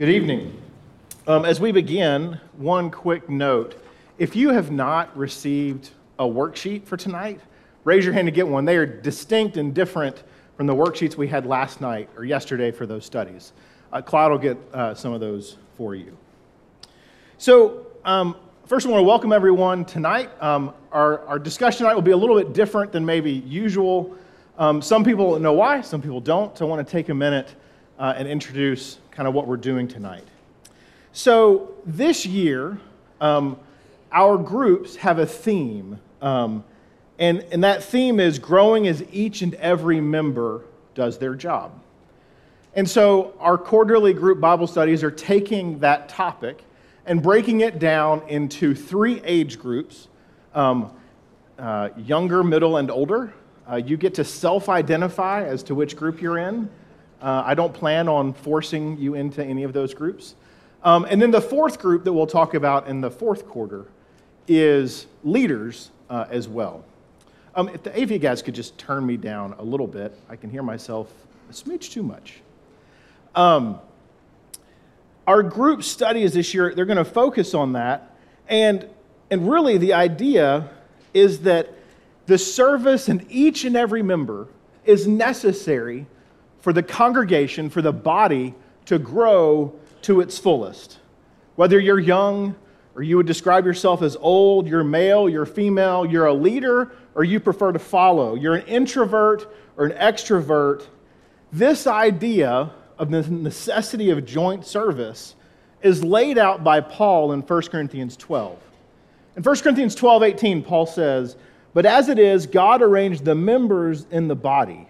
Good evening. Um, as we begin, one quick note. If you have not received a worksheet for tonight, raise your hand to get one. They are distinct and different from the worksheets we had last night or yesterday for those studies. Uh, Cloud will get uh, some of those for you. So, um, first, I want to welcome everyone tonight. Um, our, our discussion tonight will be a little bit different than maybe usual. Um, some people know why, some people don't. So, I want to take a minute uh, and introduce kind of what we're doing tonight. So, this year, um, our groups have a theme, um, and, and that theme is growing as each and every member does their job. And so, our quarterly group Bible studies are taking that topic and breaking it down into three age groups um, uh, younger, middle, and older. Uh, you get to self identify as to which group you're in. Uh, I don't plan on forcing you into any of those groups. Um, and then the fourth group that we'll talk about in the fourth quarter is leaders uh, as well. Um, if the AV guys could just turn me down a little bit, I can hear myself a smidge too much. Um, our group studies this year, they're going to focus on that. And, and really, the idea is that the service and each and every member is necessary for the congregation, for the body to grow to its fullest. Whether you're young or you would describe yourself as old, you're male, you're female, you're a leader, or you prefer to follow, you're an introvert or an extrovert, this idea of the necessity of joint service is laid out by Paul in 1 Corinthians 12. In 1 Corinthians 12, 18, Paul says, But as it is, God arranged the members in the body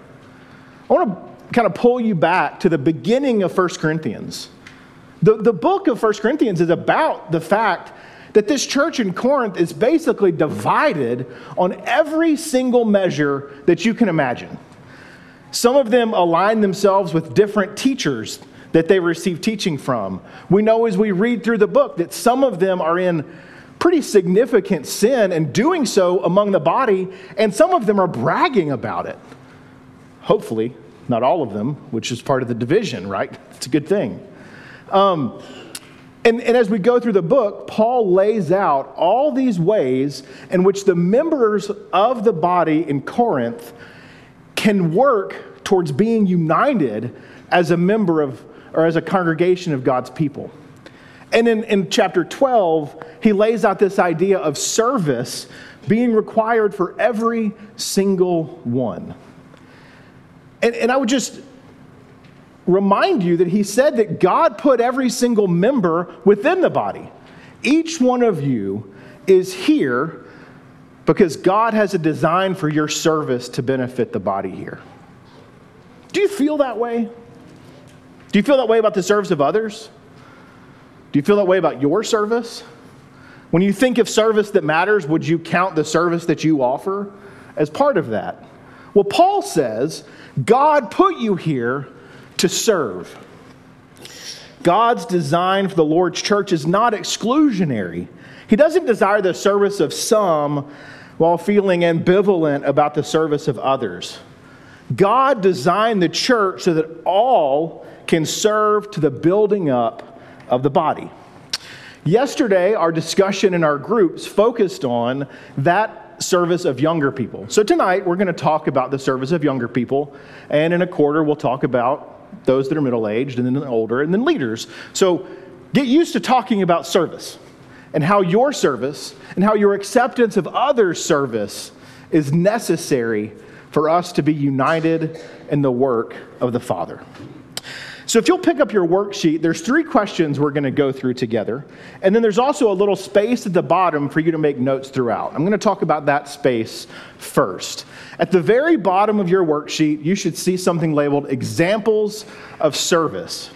I want to kind of pull you back to the beginning of 1 Corinthians. The, the book of 1 Corinthians is about the fact that this church in Corinth is basically divided on every single measure that you can imagine. Some of them align themselves with different teachers that they receive teaching from. We know as we read through the book that some of them are in pretty significant sin and doing so among the body, and some of them are bragging about it. Hopefully, not all of them, which is part of the division, right? It's a good thing. Um, and, and, as we go through the book, Paul lays out all these ways in which the members of the body in Corinth can work towards being united as a member of, or as a congregation of God's people. And in, in chapter 12, he lays out this idea of service being required for every single one. And, and I would just remind you that he said that God put every single member within the body. Each one of you is here because God has a design for your service to benefit the body here. Do you feel that way? Do you feel that way about the service of others? Do you feel that way about your service? When you think of service that matters, would you count the service that you offer as part of that? Well, Paul says God put you here to serve. God's design for the Lord's church is not exclusionary. He doesn't desire the service of some while feeling ambivalent about the service of others. God designed the church so that all can serve to the building up of the body. Yesterday, our discussion in our groups focused on that service of younger people. So tonight we're going to talk about the service of younger people, and in a quarter we'll talk about those that are middle aged, and then older, and then leaders. So get used to talking about service and how your service and how your acceptance of others' service is necessary for us to be united in the work of the Father. So if you'll pick up your worksheet, there's three questions we're going to go through together. And then there's also a little space at the bottom for you to make notes throughout. I'm going to talk about that space first. At the very bottom of your worksheet, you should see something labeled examples of service.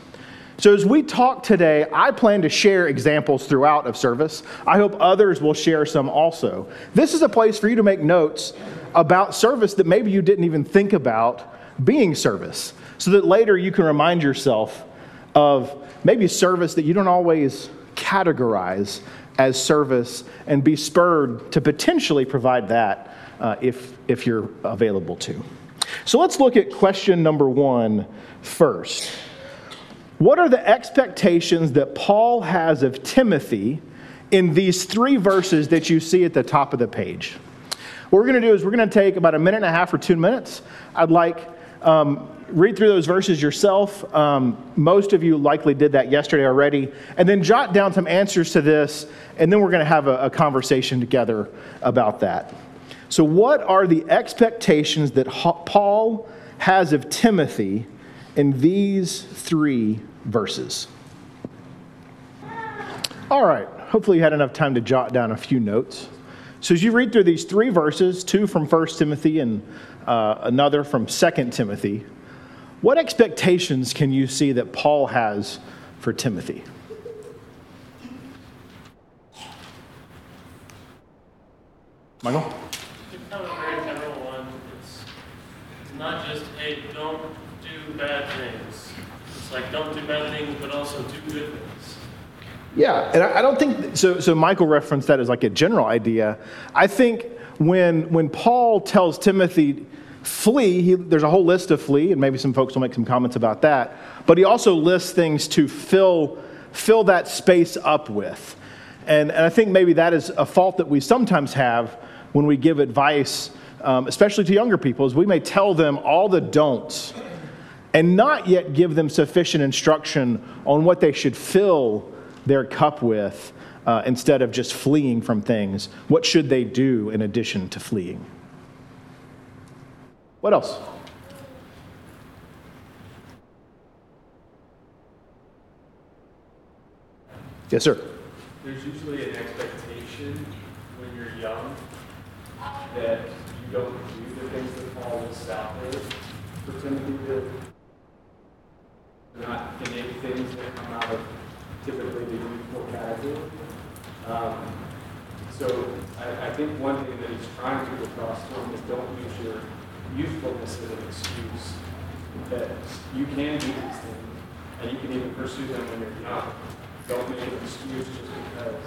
So, as we talk today, I plan to share examples throughout of service. I hope others will share some also. This is a place for you to make notes about service that maybe you didn't even think about being service so that later you can remind yourself of maybe service that you don't always categorize as service and be spurred to potentially provide that uh, if, if you're available to. So let's look at question number one first. What are the expectations that Paul has of Timothy in these three verses that you see at the top of the page? What we're going to do is we're going to take about a minute and a half or two minutes. I'd like um, read through those verses yourself. Um, most of you likely did that yesterday already. And then jot down some answers to this, and then we're going to have a, a conversation together about that. So, what are the expectations that Paul has of Timothy in these three verses? All right, hopefully, you had enough time to jot down a few notes. So, as you read through these three verses, two from 1 Timothy and uh, another from 2 Timothy, what expectations can you see that Paul has for Timothy? Michael? Kind of a very general one. It's, it's not just, hey, don't do bad things. It's like, don't do bad things, but also do good things. Yeah, and I don't think so. So Michael referenced that as like a general idea. I think when when Paul tells Timothy flee, he, there's a whole list of flee, and maybe some folks will make some comments about that. But he also lists things to fill, fill that space up with. And, and I think maybe that is a fault that we sometimes have when we give advice, um, especially to younger people, is we may tell them all the don'ts and not yet give them sufficient instruction on what they should fill their cup with uh, instead of just fleeing from things. What should they do in addition to fleeing? What else? Yes, sir. There's usually an expectation when you're young that you don't do the things that Paul lists out there for Timothy to not innate things that come out of typically the youthful category. Um, so I, I, think one thing that he's trying to get across to him is don't use your youthfulness as an excuse. That you can do these things, and you can even pursue them when you're young. Don't make an excuse just because.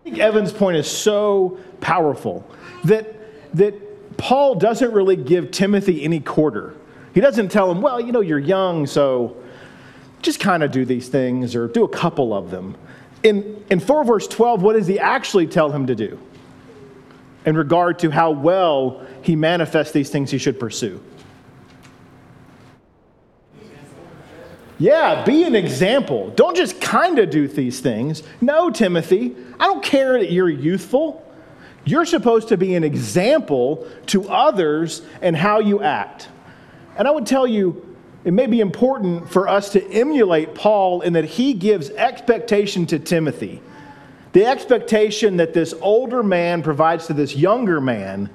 I think Evan's point is so powerful that, that Paul doesn't really give Timothy any quarter. He doesn't tell him, well, you know, you're young, so just kind of do these things or do a couple of them. In, in 4 verse 12, what does he actually tell him to do? in regard to how well he manifests these things he should pursue. Yeah, be an example. Don't just kind of do these things. No, Timothy, I don't care that you're youthful. You're supposed to be an example to others and how you act. And I would tell you, it may be important for us to emulate Paul in that he gives expectation to Timothy. The expectation that this older man provides to this younger man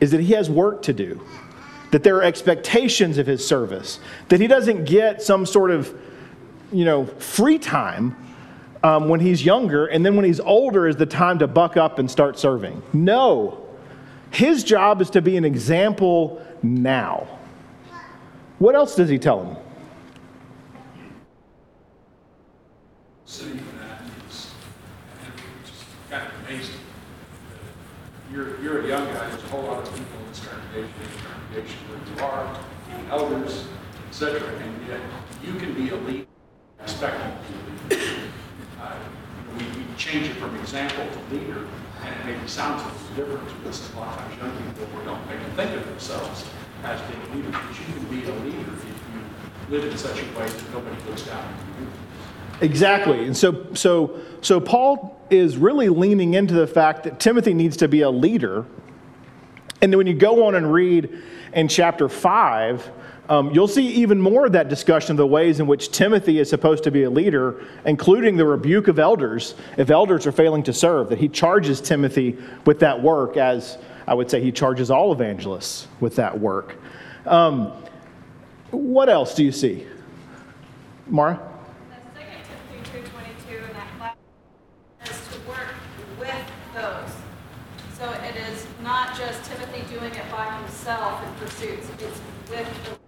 is that he has work to do, that there are expectations of his service, that he doesn't get some sort of, you know, free time um, when he's younger, and then when he's older is the time to buck up and start serving. No. His job is to be an example now. What else does he tell him? you're, you're a young guy, there's a whole lot of people in this congregation, in the congregation where you are, even elders, etc. And yet you can be a leader expecting to be uh, we, we change it from example to leader, and it maybe sounds a little different to us. A lot of times young people don't maybe think of themselves hashtag leader, but you can be a leader if you live in such a way that nobody looks down on you. Exactly. And so, so, so Paul is really leaning into the fact that Timothy needs to be a leader. And then when you go on and read in chapter 5, um, you'll see even more of that discussion of the ways in which Timothy is supposed to be a leader, including the rebuke of elders if elders are failing to serve, that he charges Timothy with that work, as I would say he charges all evangelists with that work. Um, what else do you see? Mara? The second Timothy two twenty-two in that class is to work with those. So it is not just Timothy doing it by himself in pursuits, it's with the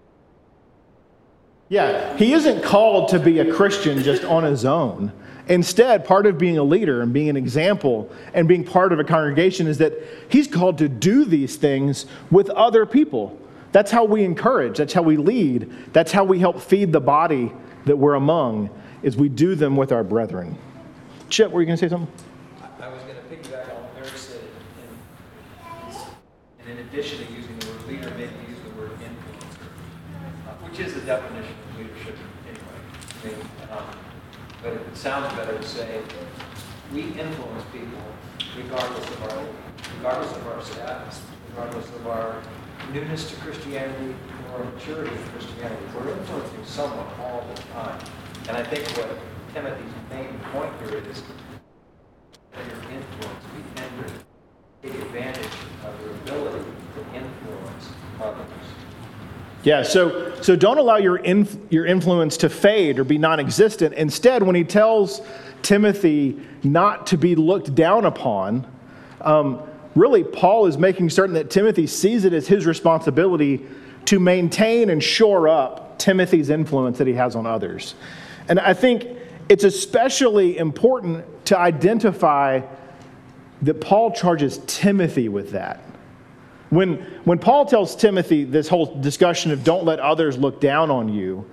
Yeah, he isn't called to be a Christian just on his own. Instead, part of being a leader and being an example and being part of a congregation is that he's called to do these things with other people. That's how we encourage, that's how we lead, that's how we help feed the body that we're among, is we do them with our brethren. Chip, were you going to say something? I was going to piggyback on what Mary said, and, and in addition to using the word leader, maybe use the word influencer, uh, which is the definition of leadership anyway. I mean, um, but it sounds better to say we influence people regardless of our regardless of our status, regardless of our newness to Christianity or maturity of Christianity. We're influencing someone all the time. And I think what Timothy's main point here is that influence, we tend to take advantage of your ability to influence others. Yeah, so, so don't allow your, inf- your influence to fade or be non existent. Instead, when he tells Timothy not to be looked down upon, um, really, Paul is making certain that Timothy sees it as his responsibility to maintain and shore up Timothy's influence that he has on others. And I think it's especially important to identify that Paul charges Timothy with that. When, when Paul tells Timothy this whole discussion of don't let others look down on you,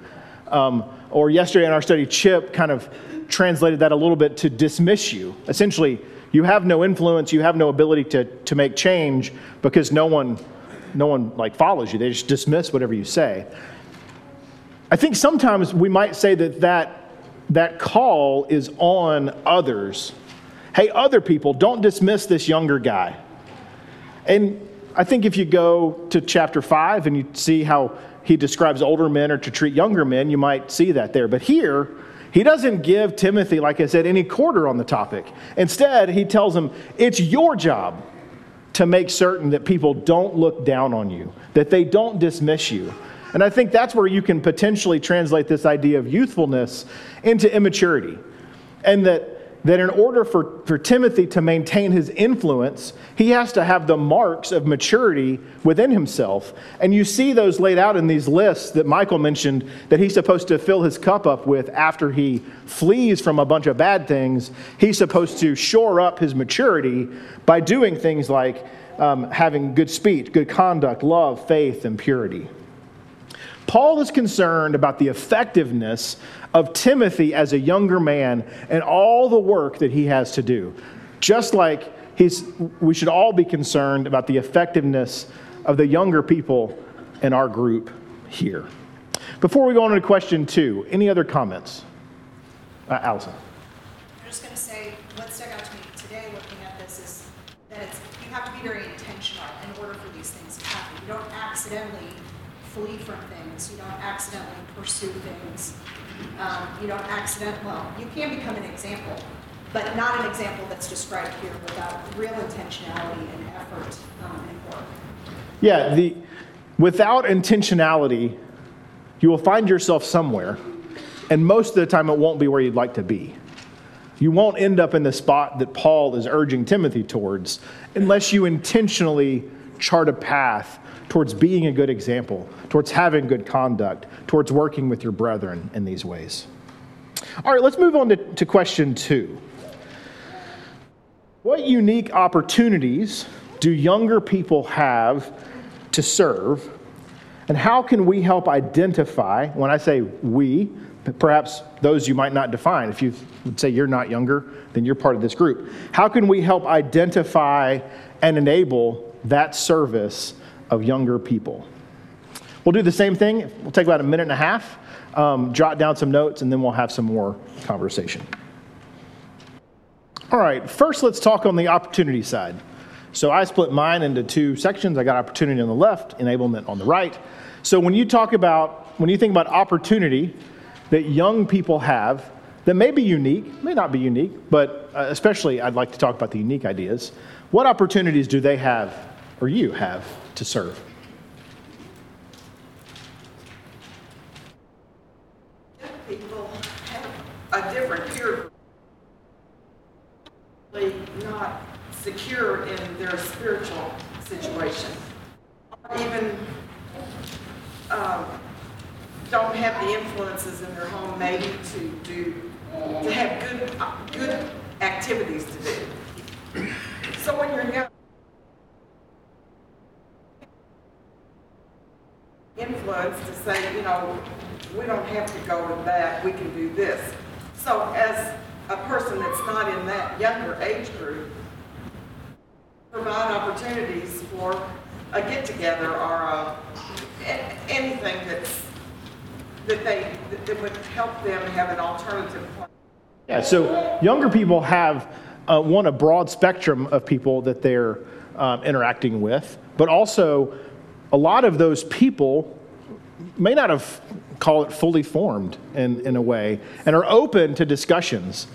um, or yesterday in our study, Chip kind of translated that a little bit to dismiss you. Essentially, you have no influence, you have no ability to, to make change because no one, no one like follows you. They just dismiss whatever you say. I think sometimes we might say that that, that call is on others. Hey, other people, don't dismiss this younger guy. And I think if you go to chapter 5 and you see how he describes older men or to treat younger men, you might see that there. But here, he doesn't give Timothy, like I said, any quarter on the topic. Instead, he tells him, it's your job to make certain that people don't look down on you, that they don't dismiss you. And I think that's where you can potentially translate this idea of youthfulness into immaturity. And that that in order for, for Timothy to maintain his influence, he has to have the marks of maturity within himself. And you see those laid out in these lists that Michael mentioned that he's supposed to fill his cup up with after he flees from a bunch of bad things. He's supposed to shore up his maturity by doing things like um, having good speech, good conduct, love, faith, and purity. Paul is concerned about the effectiveness of Timothy as a younger man and all the work that he has to do. Just like he's, we should all be concerned about the effectiveness of the younger people in our group here. Before we go on to question two, any other comments? Uh, Allison. I'm just going to say what stuck out to me today looking at this is that you have to be very intentional in order for these things to happen. You don't accidentally flee from things. Accidentally pursue things. Um, you don't accident, well, you can become an example, but not an example that's described here without real intentionality and effort um, and work. Yeah, the, without intentionality, you will find yourself somewhere, and most of the time it won't be where you'd like to be. You won't end up in the spot that Paul is urging Timothy towards unless you intentionally chart a path towards being a good example, towards having good conduct, towards working with your brethren in these ways. All right, let's move on to, to question two. What unique opportunities do younger people have to serve? And how can we help identify, when I say we, perhaps those you might not define, if you would say you're not younger, then you're part of this group. How can we help identify and enable that service of younger people? We'll do the same thing. We'll take about a minute and a half, um, jot down some notes, and then we'll have some more conversation. All right, first let's talk on the opportunity side. So I split mine into two sections. I got opportunity on the left, enablement on the right. So when you talk about, when you think about opportunity that young people have that may be unique, may not be unique, but uh, especially I'd like to talk about the unique ideas. What opportunities do they have, or you have, to serve? people have a different peer not secure in their spiritual situation. Even, um, don't have the influences in their home maybe to do, to have good, good activities to do. So when you're young, influence to say, you know, we don't have to go with that, we can do this. So as a person that's not in that younger age group, provide opportunities for a get-together or a, a- anything that's, that they, that would help them have an alternative plan. Yeah, so younger people have, uh, one, a broad spectrum of people that they're um, interacting with, but also a lot of those people may not have, call it fully formed in, in a way, and are open to discussions.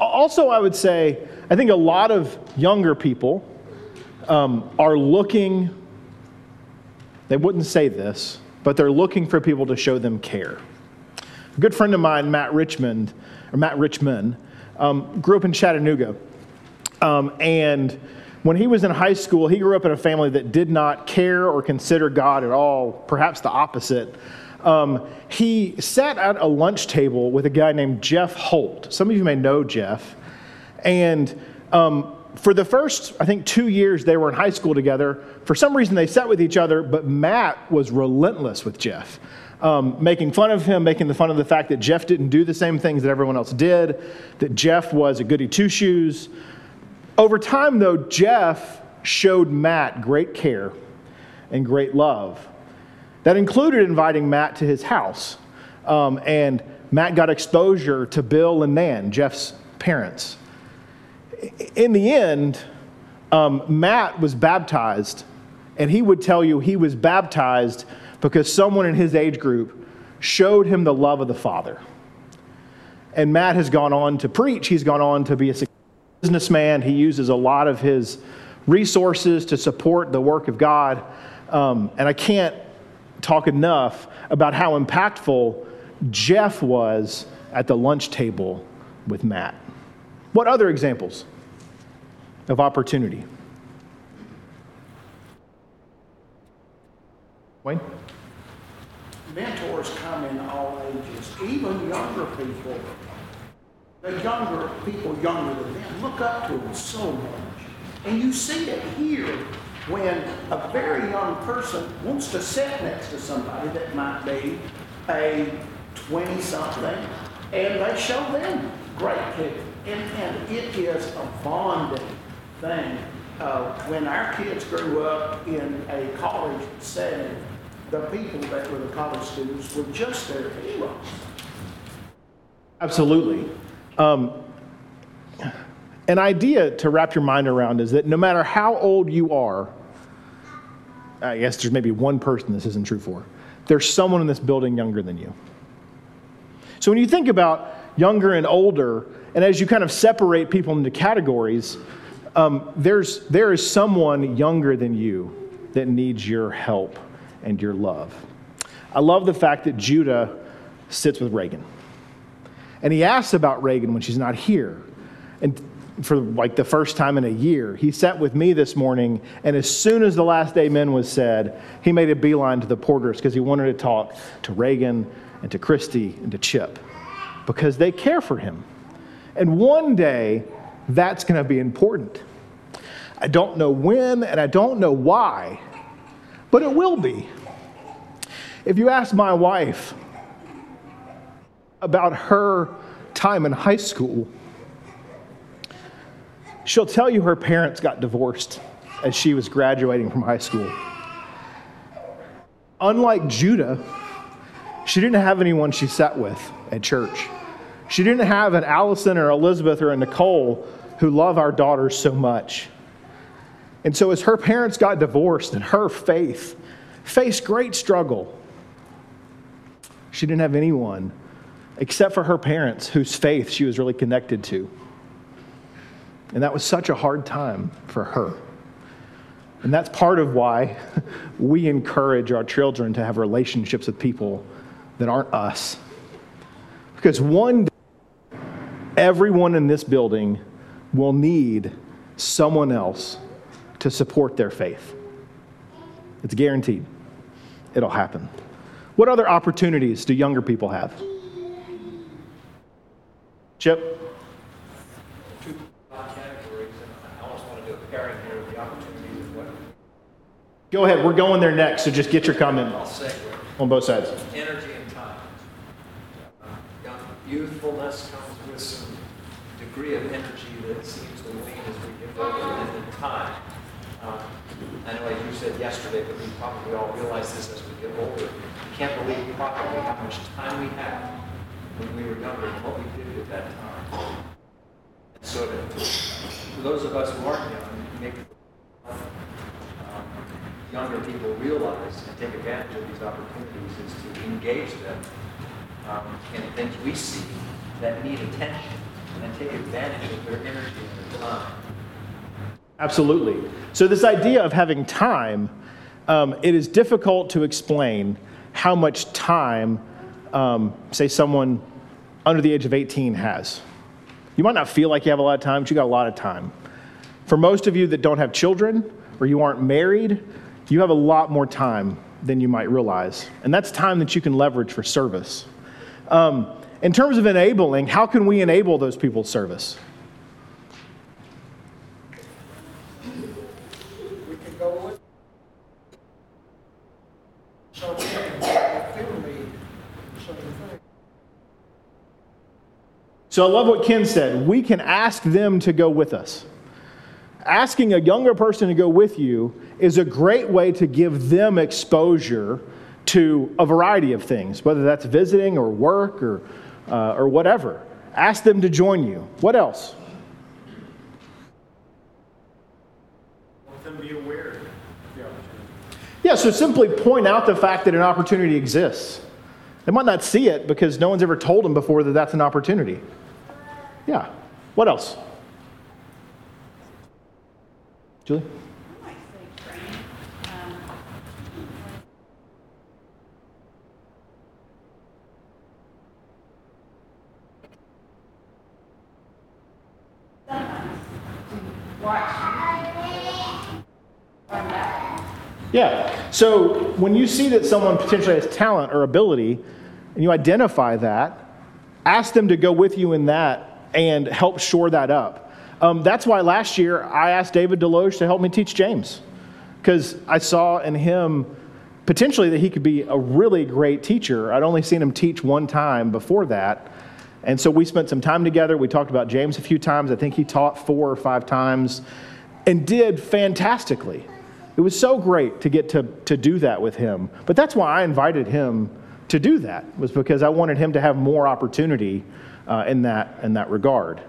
Also, I would say, I think a lot of younger people um, are looking, they wouldn't say this, but they're looking for people to show them care. A good friend of mine, Matt Richmond, or Matt Richmond, um, grew up in Chattanooga. Um, and when he was in high school, he grew up in a family that did not care or consider God at all, perhaps the opposite. Um, he sat at a lunch table with a guy named Jeff Holt. Some of you may know Jeff. And um, for the first, I think, two years they were in high school together, for some reason they sat with each other, but Matt was relentless with Jeff. Um, making fun of him, making the fun of the fact that Jeff didn't do the same things that everyone else did, that Jeff was a goody two shoes. Over time, though, Jeff showed Matt great care and great love. That included inviting Matt to his house. Um, and Matt got exposure to Bill and Nan, Jeff's parents. In the end, um, Matt was baptized, and he would tell you he was baptized because someone in his age group showed him the love of the Father. And Matt has gone on to preach, he's gone on to be a businessman. He uses a lot of his resources to support the work of God. Um, and I can't talk enough about how impactful Jeff was at the lunch table with Matt. What other examples of opportunity? Wayne? mentors come in all ages, even younger people. The younger people younger than them look up to them so much. And you see it here when a very young person wants to sit next to somebody that might be a 20 something and they show them great care. And, and it is a bonding thing. Uh, when our kids grew up in a college setting, the people that were the college students were just their heroes. Absolutely. Um, an idea to wrap your mind around is that no matter how old you are, I guess there's maybe one person this isn't true for, there's someone in this building younger than you. So when you think about younger and older, and as you kind of separate people into categories, um, there's, there is someone younger than you that needs your help and your love. I love the fact that Judah sits with Reagan. And he asks about Reagan when she's not here. And for like the first time in a year, he sat with me this morning, and as soon as the last amen was said, he made a beeline to the porters because he wanted to talk to Reagan and to Christy and to Chip because they care for him. And one day, that's going to be important. I don't know when and I don't know why, but it will be. If you ask my wife about her time in high school, she'll tell you her parents got divorced as she was graduating from high school. unlike Judah, she didn't have anyone she sat with at church. She didn't have an Allison or Elizabeth or a Nicole who love our daughters so much. And so, as her parents got divorced and her faith faced great struggle, she didn't have anyone except for her parents whose faith she was really connected to. And that was such a hard time for her. And that's part of why we encourage our children to have relationships with people that aren't us. Because one day, everyone in this building will need someone else to support their faith. It's guaranteed. It'll happen. What other opportunities do younger people have? Chip? Two categories, I almost want to do a pairing here of the opportunities of what Go ahead. We're going there next, so just get your comment on both sides. energy and time. Uh, Youthfulness comes with some degree of energy that seems to wane as we get older, and then time. Uh, I know, as you said yesterday, but we probably all realize this as we get older. We can't believe probably how much time we had when we were younger and what we did at that time. So to, for those of us who aren't young, make um, younger people realize and take advantage of these opportunities is to engage them um, in things we see that need attention and take advantage of their energy and their time. Absolutely. So, this idea of having time, um, it is difficult to explain how much time, um, say, someone under the age of 18 has. You might not feel like you have a lot of time, but you got a lot of time. For most of you that don't have children or you aren't married, you have a lot more time than you might realize. And that's time that you can leverage for service. Um, in terms of enabling, how can we enable those people's service? We can go with. So they can feel me, so they think. So I love what Ken said. We can ask them to go with us. Asking a younger person to go with you is a great way to give them exposure to a variety of things, whether that's visiting or work or, uh, or whatever. Ask them to join you. What else? Let them be aware of the opportunity. Yeah, so simply point out the fact that an opportunity exists. They might not see it because no one's ever told them before that that's an opportunity. Yeah. What else? Julie? Yeah. So when you see that someone potentially has talent or ability, and you identify that, ask them to go with you in that and help shore that up. Um, that's why last year I asked David Deloge to help me teach James, because I saw in him potentially that he could be a really great teacher. I'd only seen him teach one time before that. And so we spent some time together. We talked about James a few times. I think he taught four or five times and did fantastically. It was so great to get to, to do that with him. But that's why I invited him to do that, was because I wanted him to have more opportunity uh, in, that, in that regard.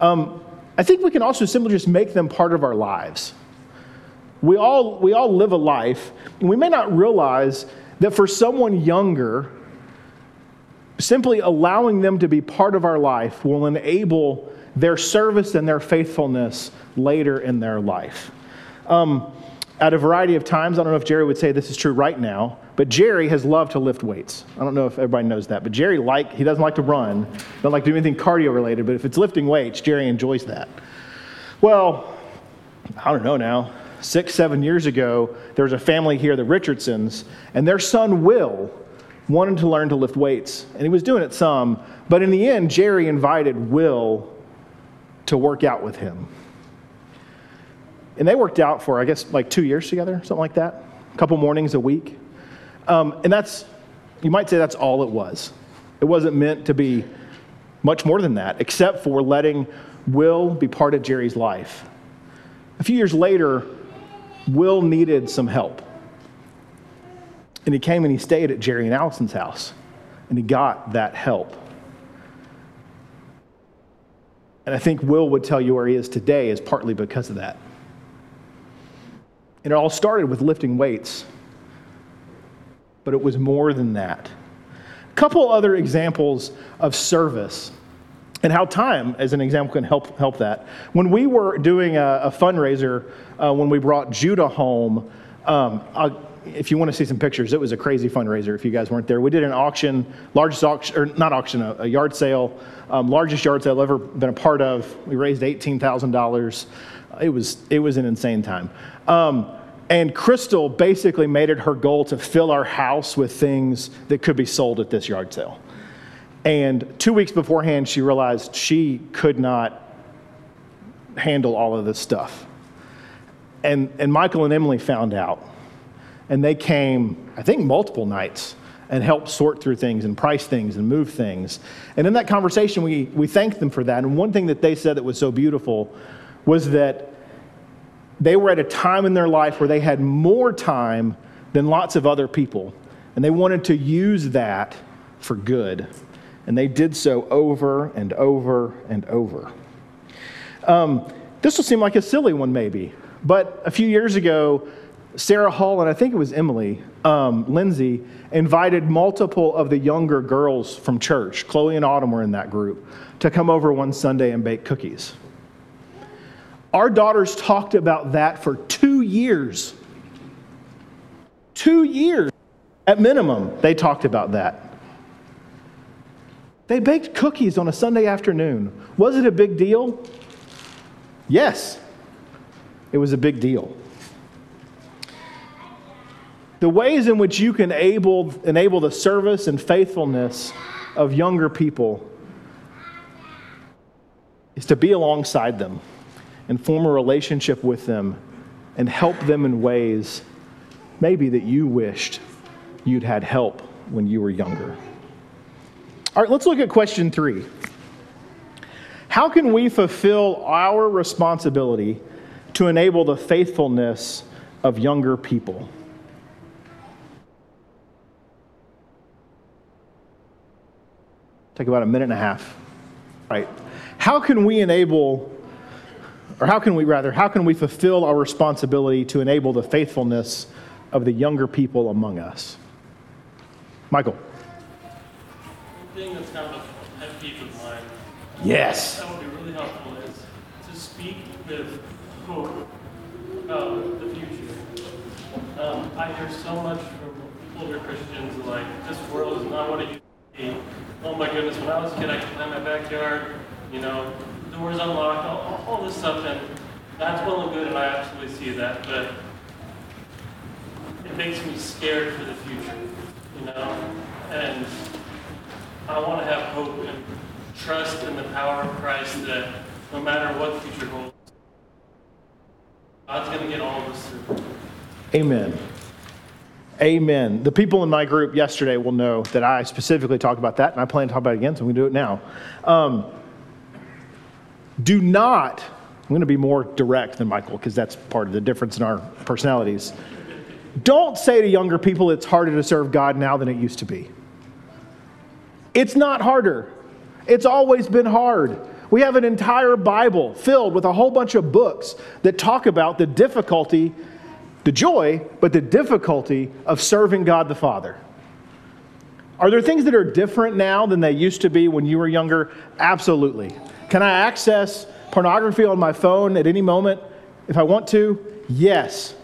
Um, I think we can also simply just make them part of our lives. We all, we all live a life, and we may not realize that for someone younger, simply allowing them to be part of our life will enable their service and their faithfulness later in their life. Um, at a variety of times, I don't know if Jerry would say this is true right now, but Jerry has loved to lift weights. I don't know if everybody knows that, but Jerry like he doesn't like to run, doesn't like to do anything cardio related, but if it's lifting weights, Jerry enjoys that. Well, I don't know now. Six, seven years ago, there was a family here, the Richardsons, and their son Will wanted to learn to lift weights, and he was doing it some. But in the end, Jerry invited Will to work out with him. And they worked out for, I guess, like two years together, something like that, a couple mornings a week. Um, and that's, you might say that's all it was. It wasn't meant to be much more than that, except for letting Will be part of Jerry's life. A few years later, Will needed some help. And he came and he stayed at Jerry and Allison's house, and he got that help. And I think Will would tell you where he is today is partly because of that. And it all started with lifting weights, but it was more than that. A couple other examples of service and how time, as an example, can help, help that. When we were doing a, a fundraiser, uh, when we brought Judah home, um, if you want to see some pictures, it was a crazy fundraiser if you guys weren't there. We did an auction, largest auction, or not auction, a, a yard sale, um, largest yard sale I've ever been a part of. We raised $18,000. It was, it was an insane time. Um, and Crystal basically made it her goal to fill our house with things that could be sold at this yard sale. And two weeks beforehand, she realized she could not handle all of this stuff. And, and Michael and Emily found out. And they came, I think, multiple nights and helped sort through things and price things and move things. And in that conversation, we, we thanked them for that. And one thing that they said that was so beautiful was that they were at a time in their life where they had more time than lots of other people. And they wanted to use that for good. And they did so over and over and over. Um, this will seem like a silly one, maybe. But a few years ago, Sarah Hall and I think it was Emily, um, Lindsay, invited multiple of the younger girls from church, Chloe and Autumn were in that group, to come over one Sunday and bake cookies. Our daughters talked about that for two years. Two years at minimum, they talked about that. They baked cookies on a Sunday afternoon. Was it a big deal? Yes, it was a big deal. The ways in which you can able, enable the service and faithfulness of younger people is to be alongside them and form a relationship with them and help them in ways maybe that you wished you'd had help when you were younger. All right, let's look at question three. How can we fulfill our responsibility to enable the faithfulness of younger people? Take about a minute and a half. All right. How can we enable, or how can we rather, how can we fulfill our responsibility to enable the faithfulness of the younger people among us? Michael thing that's kind of a pet peeve of mine. Yes. That would be really helpful is to speak with hope about the future. Um, I hear so much from older Christians like, this world is not what it used to be. Oh my goodness, when I was a kid, I could play in my backyard, you know, doors unlocked, all, all this stuff, and that's well and good, and I absolutely see that, but it makes me scared for the future, you know? And I want to have hope and trust in the power of Christ that no matter what the future holds, God's going to get all of us through. Amen. Amen. The people in my group yesterday will know that I specifically talked about that, and I plan to talk about it again, so going to do it now. Um, do not, I'm going to be more direct than Michael because that's part of the difference in our personalities. Don't say to younger people it's harder to serve God now than it used to be. It's not harder. It's always been hard. We have an entire Bible filled with a whole bunch of books that talk about the difficulty, the joy, but the difficulty of serving God the Father. Are there things that are different now than they used to be when you were younger? Absolutely. Can I access pornography on my phone at any moment if I want to? Yes.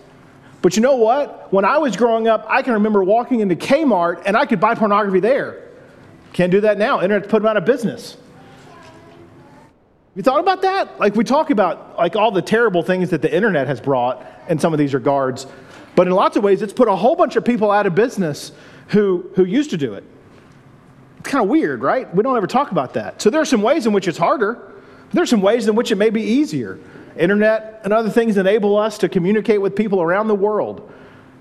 But you know what? When I was growing up, I can remember walking into Kmart and I could buy pornography there. Can't do that now. Internet put them out of business. You thought about that? Like we talk about like all the terrible things that the internet has brought in some of these regards, but in lots of ways it's put a whole bunch of people out of business who who used to do it. It's kind of weird, right? We don't ever talk about that. So there are some ways in which it's harder. There are some ways in which it may be easier. Internet and other things enable us to communicate with people around the world.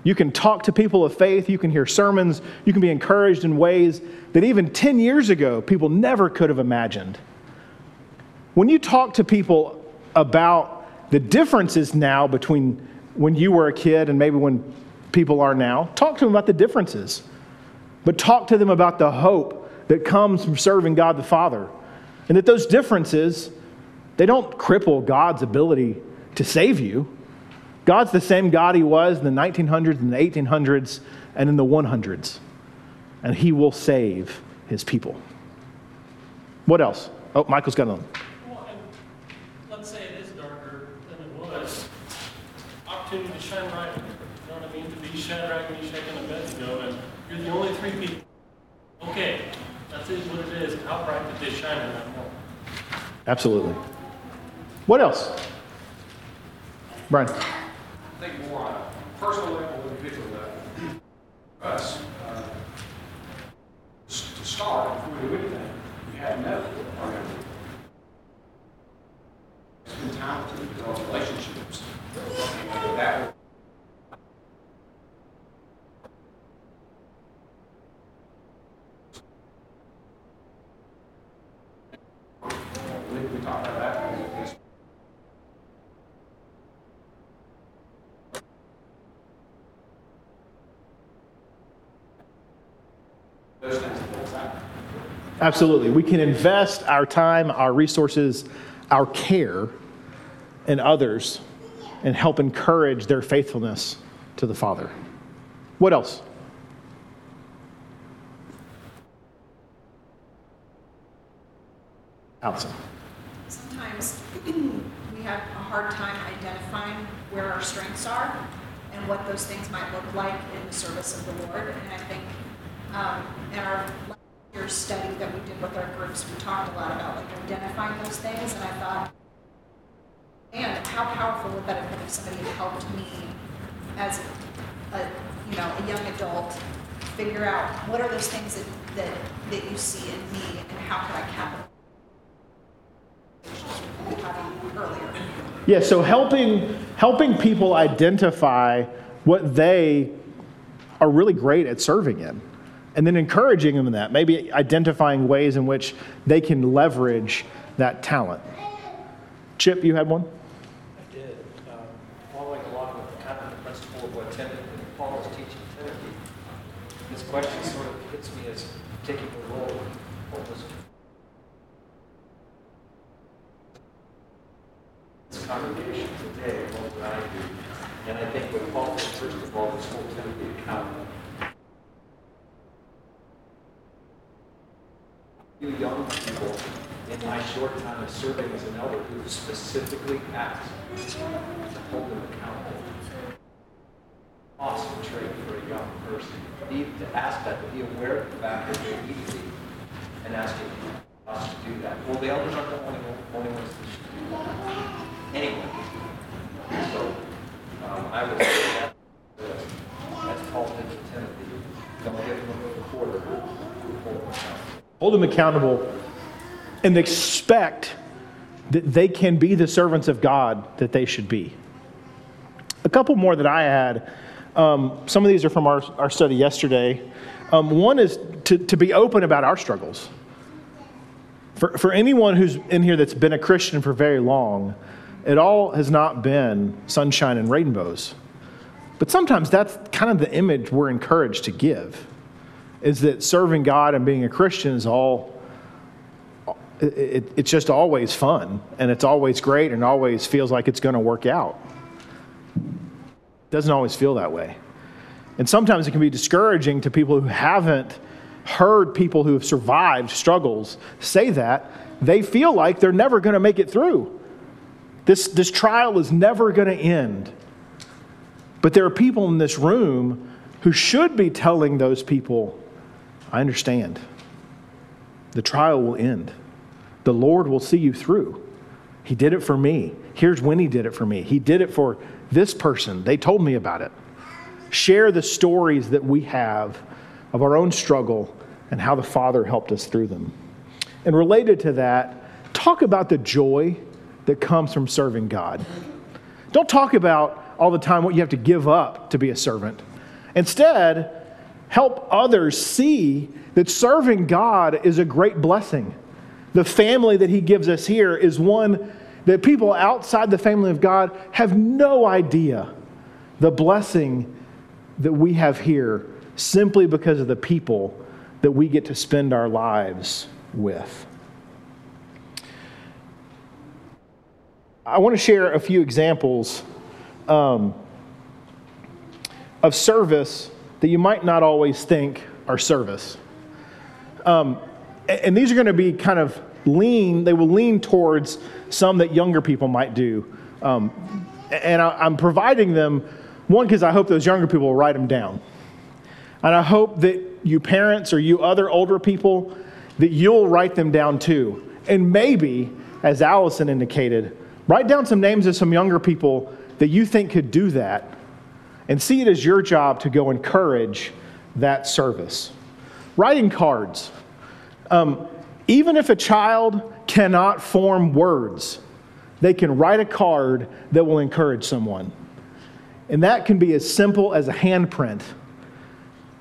You can talk to people of faith, you can hear sermons, you can be encouraged in ways that even 10 years ago people never could have imagined. When you talk to people about the differences now between when you were a kid and maybe when people are now. Talk to them about the differences, but talk to them about the hope that comes from serving God the Father. And that those differences, they don't cripple God's ability to save you. God's the same God he was in the 1900s and the 1800s and in the 100s. And he will save his people. What else? Oh, Michael's got another one. Well, and let's say it is darker than it was. Opportunity to shine bright. You know what I mean? To be Shadrach, Meshach, and Abednego, and you're the only three people. Okay, that's it, what it is. How bright did they shine in that moment? Absolutely. What else? Brian. I think more on a personal level, individual level. Us, uh, s- to start, if we do anything, we have to know. Spend time to develop relationships. And That will we we talked about that. It's- Those things will happen. Absolutely. We can invest our time, our resources, our care in others and help encourage their faithfulness to the Father. What else? Allison. Sometimes we have a hard time identifying where our strengths are and what those things might look like in the service of the Lord. And I think um, in our year's study that we did with our groups, we talked a lot about like identifying those things. And I thought, man, how powerful would that have been if somebody had helped me as a, you know, a young adult figure out what are those things that, that, that you see in me and how can I capitalize. Yeah, so helping helping people identify what they are really great at serving in and then encouraging them in that, maybe identifying ways in which they can leverage that talent. Chip, you had one? I did. Following along with kind of the principle of what Timothy, Paul is teaching Timothy, this question sort of hits me as taking the role of was this congregation today, what would I do? And I think what Paul, first of all, this whole Timothy accountable. You young people, in my short time of serving as an elder, who specifically asked to hold them accountable. Awesome trait for a young person. Be, to ask that, to be aware of the fact that they're easy and asking us to do that. Well, the elders aren't the only, only ones that should do that. Anyway, so um, I would say that, uh, that's did to Timothy. Don't give him a quarter, hold him accountable. Hold them accountable and expect that they can be the servants of God that they should be. A couple more that I had. Um, some of these are from our, our study yesterday. Um, one is to, to be open about our struggles. For, for anyone who's in here that's been a Christian for very long, it all has not been sunshine and rainbows. But sometimes that's kind of the image we're encouraged to give is that serving God and being a Christian is all, it, it, it's just always fun and it's always great and always feels like it's going to work out. It Doesn't always feel that way. And sometimes it can be discouraging to people who haven't heard people who have survived struggles say that. They feel like they're never going to make it through. This, this trial is never going to end. But there are people in this room who should be telling those people, I understand. The trial will end. The Lord will see you through. He did it for me. Here's when He did it for me. He did it for this person. They told me about it. Share the stories that we have of our own struggle and how the Father helped us through them. And related to that, talk about the joy that comes from serving God. Don't talk about all the time what you have to give up to be a servant. Instead, help others see that serving God is a great blessing. The family that He gives us here is one that people outside the family of God have no idea the blessing that we have here simply because of the people that we get to spend our lives with. I want to share a few examples um, of service that you might not always think are service. Um, and these are going to be kind of lean, they will lean towards some that younger people might do. Um, and I, I'm providing them, one, because I hope those younger people will write them down. And I hope that you parents or you other older people, that you'll write them down too. And maybe, as Allison indicated, write down some names of some younger people that you think could do that and see it as your job to go encourage that service. Writing cards. Um, even if a child cannot form words, they can write a card that will encourage someone. And that can be as simple as a handprint.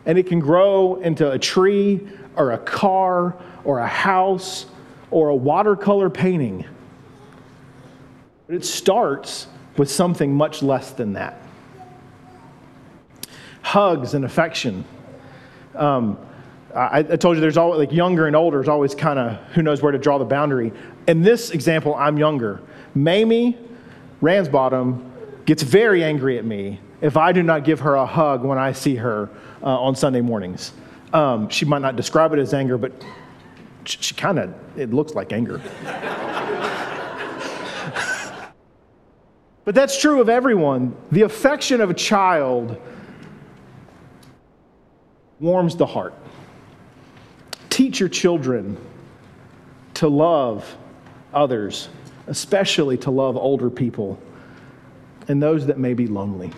And it can grow into a tree or a car or a house or a watercolor painting. But it starts with something much less than that. Hugs and affection. Um, I, I, told you there's always like younger and older is always kind of who knows where to draw the boundary. In this example, I'm younger. Mamie Ransbottom gets very angry at me if I do not give her a hug when I see her uh, on Sunday mornings. Um, she might not describe it as anger, but she, she kind of, it looks like anger. but that's true of everyone. The affection of a child warms the heart. Teach your children to love others, especially to love older people and those that may be lonely.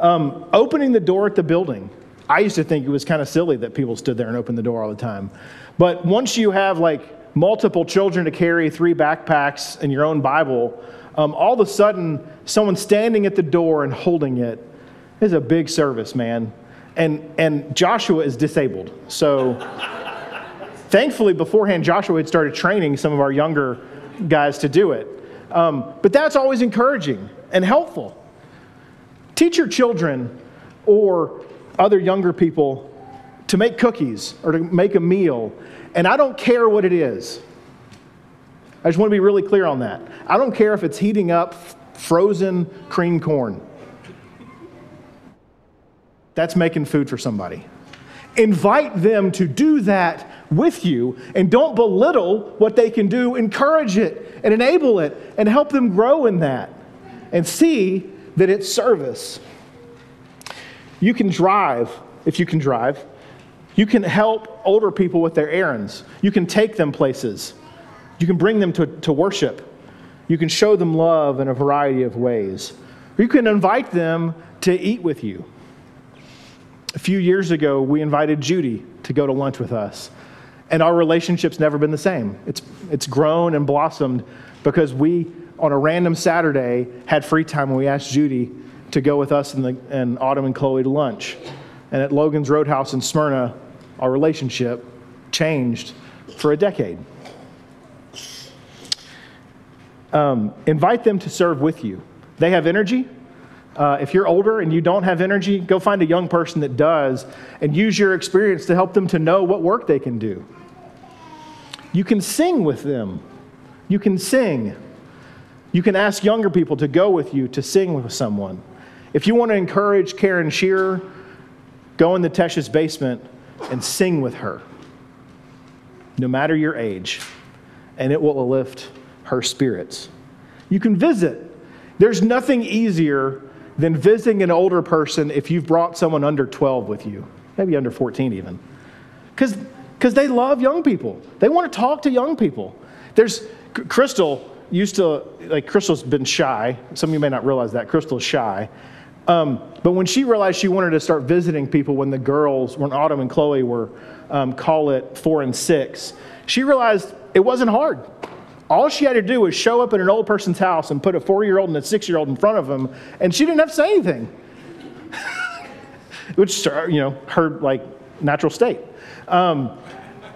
Um, opening the door at the building. I used to think it was kind of silly that people stood there and opened the door all the time. But once you have like multiple children to carry, three backpacks, and your own Bible, um, all of a sudden, someone standing at the door and holding it is a big service, man and, and Joshua is disabled. So thankfully, beforehand, Joshua had started training some of our younger guys to do it. Um, but that's always encouraging and helpful. Teach your children or other younger people to make cookies or to make a meal, and I don't care what it is. I just want to be really clear on that. I don't care if it's heating up frozen cream corn. That's making food for somebody. Invite them to do that with you and don't belittle what they can do. Encourage it and enable it and help them grow in that and see that it's service. You can drive, if you can drive. You can help older people with their errands. You can take them places. You can bring them to, to worship. You can show them love in a variety of ways. You can invite them to eat with you. A few years ago, we invited Judy to go to lunch with us. And our relationship's never been the same. It's, it's grown and blossomed because we, on a random Saturday, had free time and we asked Judy to go with us and, the, and Autumn and Chloe to lunch. And at Logan's Roadhouse in Smyrna, our relationship changed for a decade. Um, invite them to serve with you. They have energy, uh, if you're older and you don't have energy, go find a young person that does and use your experience to help them to know what work they can do. You can sing with them. You can sing. You can ask younger people to go with you to sing with someone. If you want to encourage Karen Shearer, go in the Tesh's basement and sing with her, no matter your age, and it will lift her spirits. You can visit. There's nothing easier than visiting an older person if you've brought someone under 12 with you, maybe under 14 even. Because they love young people. They want to talk to young people. There's Crystal used to, like, Crystal's been shy. Some of you may not realize that. Crystal's shy. Um, but when she realized she wanted to start visiting people when the girls, when Autumn and Chloe were, um, call it four and six, she realized it wasn't hard. All she had to do was show up at an old person's house and put a four year old and a six year old in front of them, and she didn't have to say anything, which, you know, her like natural state. Um,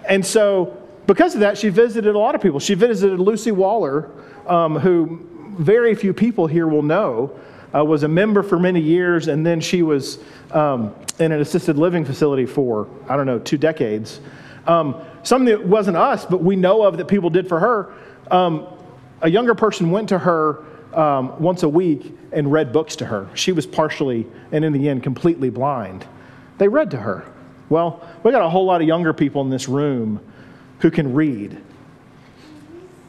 and so, because of that, she visited a lot of people. She visited Lucy Waller, um, who very few people here will know. uh, was a member for many years, and then she was um, in an assisted living facility for, I don't know, two decades. Um, something that wasn't us, but we know of that people did for her. Um, a younger person went to her um, once a week and read books to her. She was partially, and in the end, completely blind. They read to her. Well, we got a whole lot of younger people in this room who can read.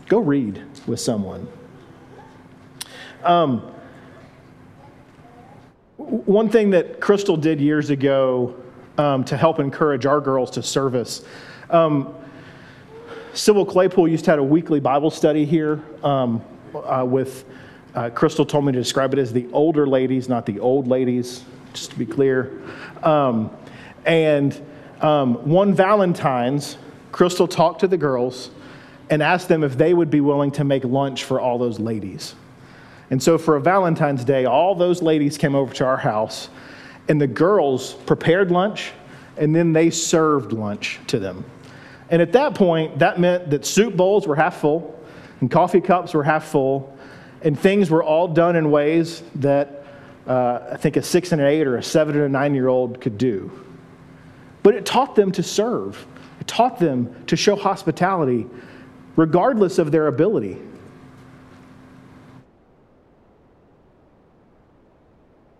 Go read with someone. Um, one thing that Crystal did years ago um, to help encourage our girls to service. Um, Sybil Claypool used to have a weekly Bible study here um, uh, with, uh, Crystal told me to describe it as the older ladies, not the old ladies, just to be clear. Um, and um, one Valentine's, Crystal talked to the girls and asked them if they would be willing to make lunch for all those ladies. And so for a Valentine's Day, all those ladies came over to our house, and the girls prepared lunch, and then they served lunch to them. And at that point, that meant that soup bowls were half full, and coffee cups were half full, and things were all done in ways that uh, I think a six and an eight or a seven and a nine year old could do. But it taught them to serve, it taught them to show hospitality, regardless of their ability.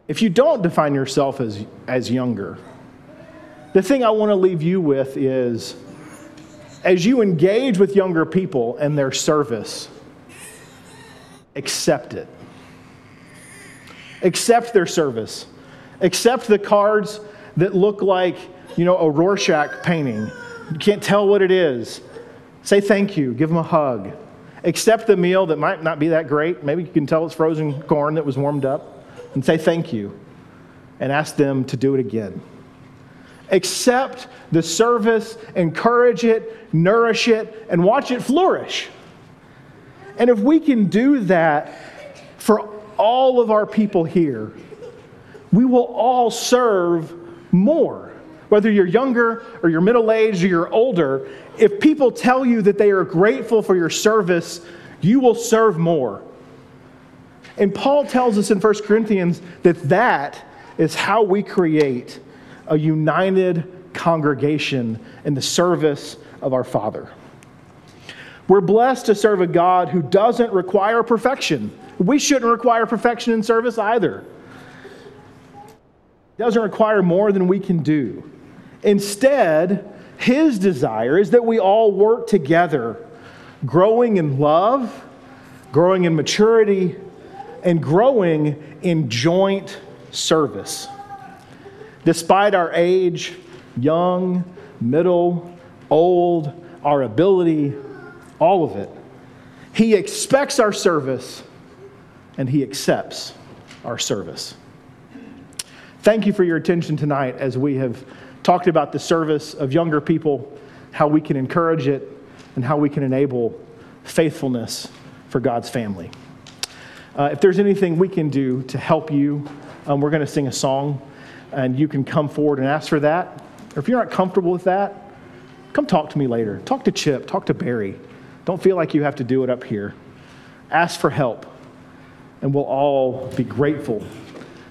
If you don't define yourself as, as younger, the thing I want to leave you with is as you engage with younger people and their service, accept it. Accept their service. Accept the cards that look like, you know, a Rorschach painting. You can't tell what it is. Say thank you. Give them a hug. Accept the meal that might not be that great. Maybe you can tell it's frozen corn that was warmed up and say thank you and ask them to do it again. Accept the service, encourage it, nourish it, and watch it flourish. And if we can do that for all of our people here, we will all serve more. Whether you're younger or you're middle aged or you're older, if people tell you that they are grateful for your service, you will serve more. And Paul tells us in 1 Corinthians that that is how we create a united congregation in the service of our Father. We're blessed to serve a God who doesn't require perfection. We shouldn't require perfection in service either. It doesn't require more than we can do. Instead, his desire is that we all work together, growing in love, growing in maturity, and growing in joint service. Despite our age, young, middle, old, our ability, all of it, He expects our service and He accepts our service. Thank you for your attention tonight as we have talked about the service of younger people, how we can encourage it, and how we can enable faithfulness for God's family. Uh, if there's anything we can do to help you, um, we're going to sing a song, and you can come forward and ask for that. Or if you're not comfortable with that, come talk to me later. Talk to Chip, talk to Barry. Don't feel like you have to do it up here. Ask for help, and we'll all be grateful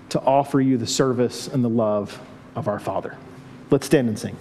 to offer you the service and the love of our Father. Let's stand and sing.